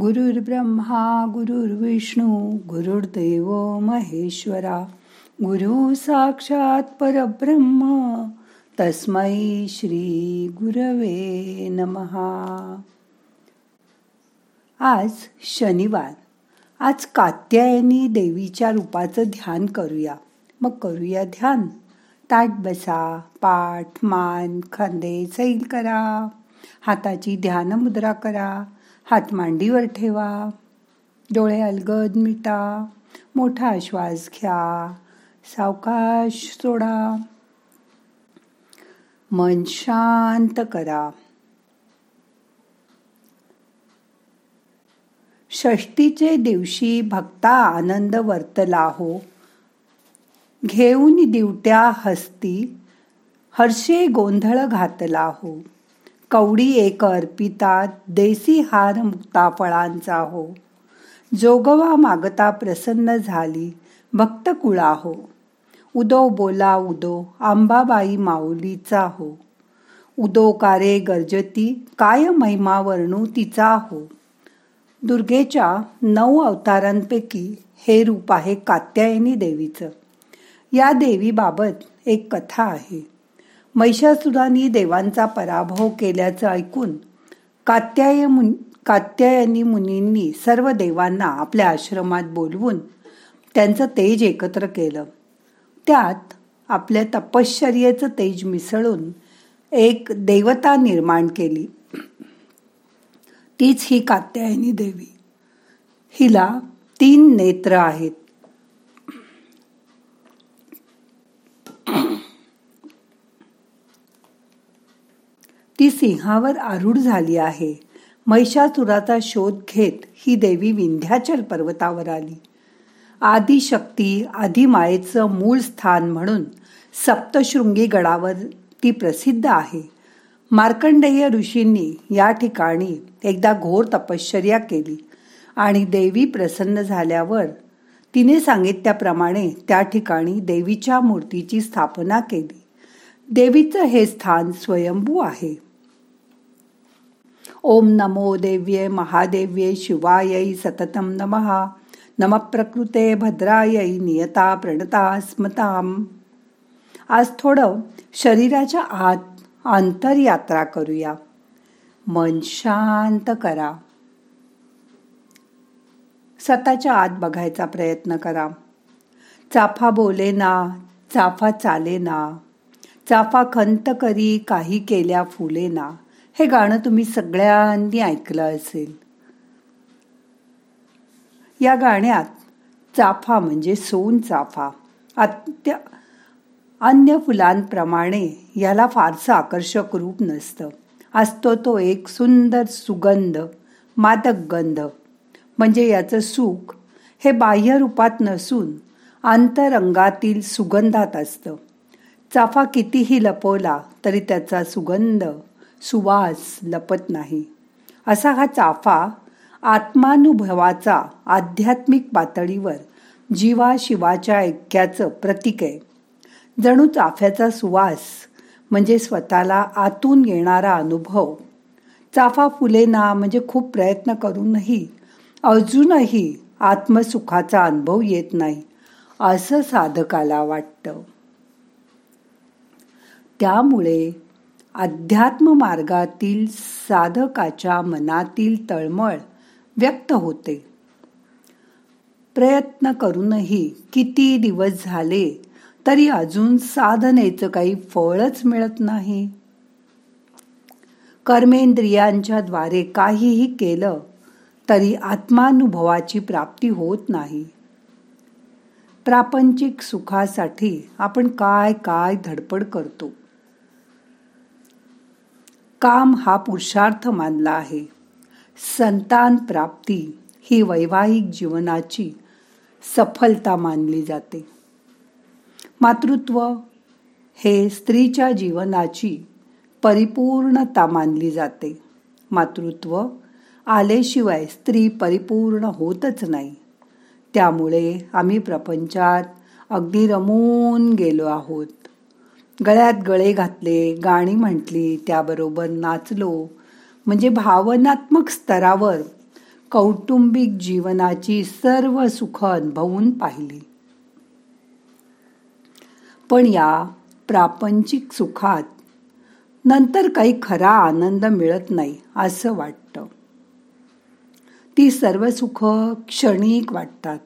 गुरुर्ब्रह्मा गुरुर्विष्णू गुरुर्देव महेश्वरा गुरु साक्षात परब्रह्म तस्मै श्री गुरवे नमहा आज शनिवार. आज कात्यायनी देवीच्या रूपाचं ध्यान करूया. मग करूया ध्यान. ताट बसा पाठ मान खांदे सैल करा. हाताची ध्यान मुद्रा करा. हात मांडीवर ठेवा. डोळे अलगद मिटा. मोठा श्वास घ्या. सावकाश सोडा. मन शांत करा. षष्टीचे दिवशी भक्ता आनंद वर्तला हो. घेऊन दिवट्या हस्ती हर्षे गोंधळ घातला हो. कवडी एक अर्पिता देसी हार मुक्ताफळांचा हो. जोगवा मागता प्रसन्न झाली भक्त कुळा हो. उदो बोला उदो आंबाबाई माऊलीचा हो. उदो कारे गर्जती काय महिमा वर्णू तिचा हो. दुर्गेच्या नऊ अवतारांपैकी हे रूप आहे कात्यायनी देवीचं. या देवीबाबत एक कथा आहे. महिषासुरांनी देवांचा पराभव केल्याचं ऐकून कात्याय मुन कात्यायनी मुनींनी सर्व देवांना आपल्या आश्रमात बोलवून त्यांचं तेज एकत्र केलं. त्यात आपल्या तपश्चर्याचं तेज मिसळून एक देवता निर्माण केली. तीच ही कात्यायनी देवी. हिला तीन नेत्र आहेत. ती सिंहावर आरूढ झाली आहे. महिषासुराचा शोध घेत ही देवी विंध्याचल पर्वतावर आली. आदिशक्ती आदिमायेचं मूळ स्थान म्हणून सप्तशृंगी गडावर ती प्रसिद्ध आहे. मार्कंडेय ऋषींनी या ठिकाणी एकदा घोर तपश्चर्या केली आणि देवी प्रसन्न झाल्यावर तिने सांगितल्याप्रमाणे त्या ठिकाणी देवीच्या मूर्तीची स्थापना केली. देवीचं हे स्थान स्वयंभू आहे. ओम नमो देव्ये महादेव्ये शिवायै सततं नमः। नम प्रकृते भद्रायै नियता प्रणता स्मताम। आज थोडं शरीराच्या आत आंतरयात्रा करूया। मन शांत करा। स्वतःच्या आत बघायचा प्रयत्न करा। चाफा बोले ना चाफा चाले ना चाफा खंत करी काही केल्या फुले ना हे गाणं तुम्ही सगळ्यांनी ऐकलं असेल. या गाण्यात चाफा म्हणजे सोन चाफा. अत्य अन्य फुलांप्रमाणे याला फारसं आकर्षक रूप नसतं. असतो तो एक सुंदर सुगंध मादक गंध. म्हणजे याचं सुख हे बाह्य रूपात नसून अंतरंगातील सुगंधात असतं. चाफा कितीही लपवला तरी त्याचा सुगंध सुवास लपत नाही. असा हा चाफा आत्मानुभवाचा आध्यात्मिक पातळीवर जीवा शिवाच्या ऐक्याचं प्रतीक आहे. जणू चाफ्याचा सुवास म्हणजे स्वतःला आतून येणारा अनुभव. चाफा फुले ना म्हणजे खूप प्रयत्न करूनही अजूनही आत्मसुखाचा अनुभव येत नाही असं साधकाला वाटतं. त्यामुळे अध्यात्म मार्गातील साधकाच्या मनातील तळमळ व्यक्त होते. प्रयत्न करूनही किती दिवस झाले तरी अजून साधनेचं काही फळच मिळत नाही. कर्मेंद्रियांच्या द्वारे काहीही केलं तरी आत्मानुभवाची प्राप्ती होत नाही. प्रापंचिक सुखासाठी आपण काय काय धडपड करतो? काम हा पुरुषार्थ मानला आहे. संतान प्राप्ती ही वैवाहिक जीवनाची सफलता मानली जाते. मातृत्व हे स्त्रीच्या जीवनाची परिपूर्णता मानली जाते. मातृत्व आल्याशिवाय स्त्री परिपूर्ण होतच नाही. त्यामुळे आम्ही प्रपंचात अगदी रमून गेलो आहोत. गळ्यात गळे घातले गाणी म्हटली त्याबरोबर नाचलो. म्हणजे भावनात्मक स्तरावर कौटुंबिक जीवनाची सर्व सुख अनुभवून पाहिली. पण या प्रापंचिक सुखात नंतर काही खरा आनंद मिळत नाही असं वाटतं. ती सर्व सुख क्षणिक वाटतात.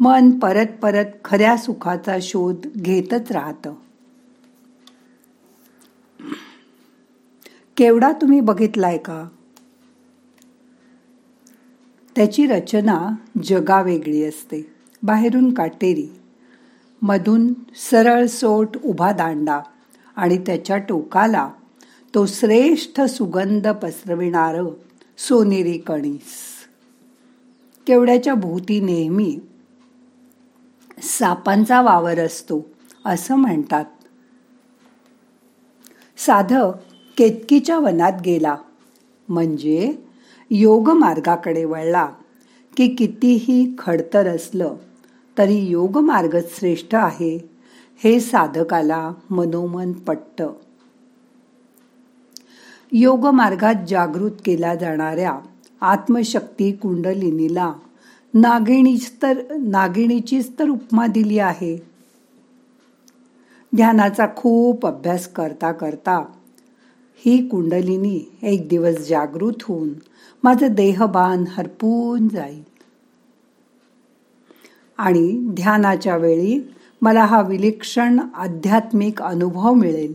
मन परत परत खऱ्या सुखाचा शोध घेतच राहतं. केवडा तुम्ही बघितलाय का? त्याची रचना जगा वेगळी असते. बाहेरून काटेरी मधून सरळ सोट उभा दांडा आणि त्याच्या टोकाला तो श्रेष्ठ सुगंध पसरविणारं सोनेरी कणीस. केवड्याच्या भोवती नेहमी सापांचा वावर असतो असं म्हणतात. साधक केतकीच्या वनात गेला. म्हणजे योग मार्गाकडे वळला की कितीही खडतर असलं तरी योग मार्गच श्रेष्ठ आहे हे साधकाला मनोमन पट्ट योग मार्गात जागृत केल्या जाणाऱ्या आत्मशक्ती कुंडलिनीला नागिणीच तर नागिणीचीच तर उपमा दिली आहे. ध्यानाचा खूप अभ्यास करता करता ही कुंडलिनी एक दिवस जागृत होऊन माझं देहबान हरपून जाईल. आणि ध्यानाच्या वेळी मला हा विलक्षण आध्यात्मिक अनुभव मिळेल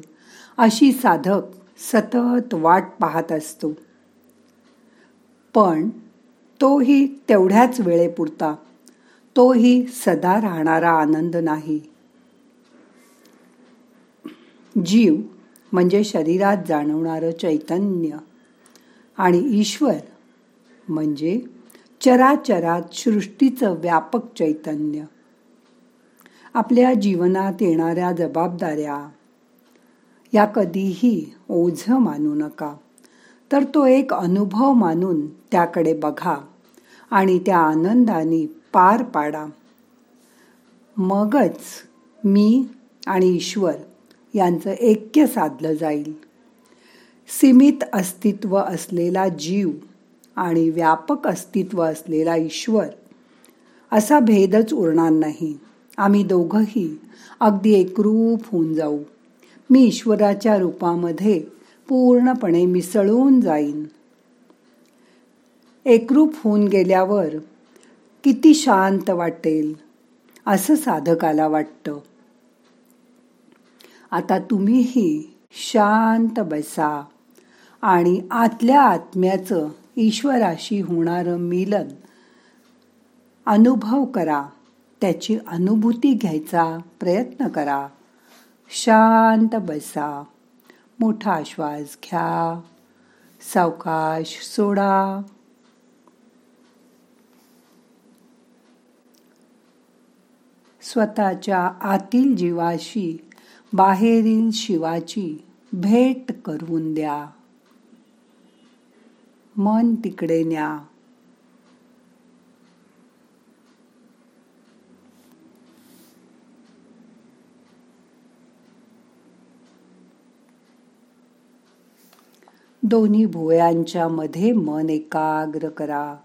अशी साधक सतत वाट पाहत असतो. पण तोही तेवढ्याच वेळेपुरता तोही सदा राहणारा आनंद नाही. जीव म्हणजे शरीरात जाणवणारं चैतन्य. आणि ईश्वर म्हणजे चराचरात सृष्टीचं व्यापक चैतन्य. आपल्या जीवनात येणाऱ्या जबाबदाऱ्या या कधीही ओझ मानू नका तर तो एक अनुभव मानून त्याकडे बघा आणि त्या आनंदाने पार पाडा. मगच मी आणि ईश्वर यांचं ऐक्य साधलं जाईल. सीमित अस्तित्व असलेला जीव आणि व्यापक अस्तित्व असलेला ईश्वर असा भेदच उरणार नाही. आम्ही दोघंही अगदी एकरूप होऊन जाऊ. मी ईश्वराच्या रूपामध्ये पूर्णपणे मिसळून जाईन. एकरूप होऊन गेल्यावर किती शांत वाटेल असं साधकाला वाटतं. आता तुम्हीही शांत बसा. आणि आतल्या आत्म्याचं ईश्वराशी होणारं मिलन अनुभव करा. त्याची अनुभूती घ्यायचा प्रयत्न करा. शांत बसा. मोठा श्वास घ्या. सावकाश सोडा. स्वतःच्या आतील जीवाशी बाहेरील शिवाची भेट करून द्या. मन तिकडे न्या. दोन्ही भुवयांच्या मध्ये मन एकाग्र करा.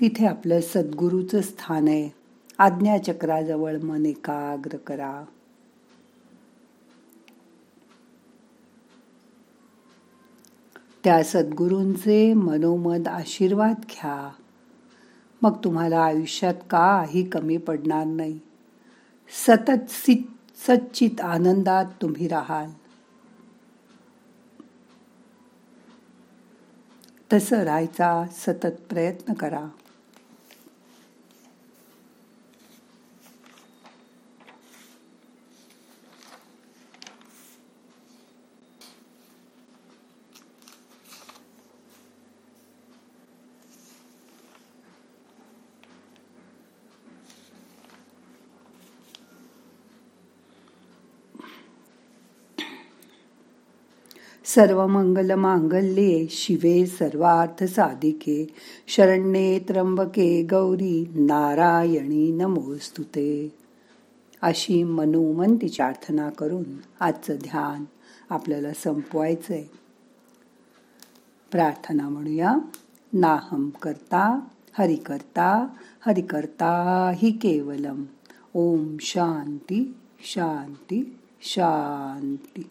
तिथे आपलं सद्गुरूचं स्थान आहे. आज्ञाचक्राजवळ मन एकाग्र करा. त्या सद्गुरूंचे मनोमद आशीर्वाद घ्या. मग तुम्हाला आयुष्यात काही कमी पडणार नाही. सतत सच्चित आनंदात तुम्ही राहाल. तसं राहायचा सतत प्रयत्न करा. सर्व मंगल मांगल्ये शिवे सर्वार्थ साधिके. शरण्ये त्र्यंबके गौरी नारायणी नमोस्तुते. अशी मनोमन तिची प्रार्थना करून आजचं ध्यान आपल्याला संपवायचंय. प्रार्थना म्हणूया. नाहम करता हरिकर्ता हरिकर्ता हि केवलम. ओम शांती शांती शांती.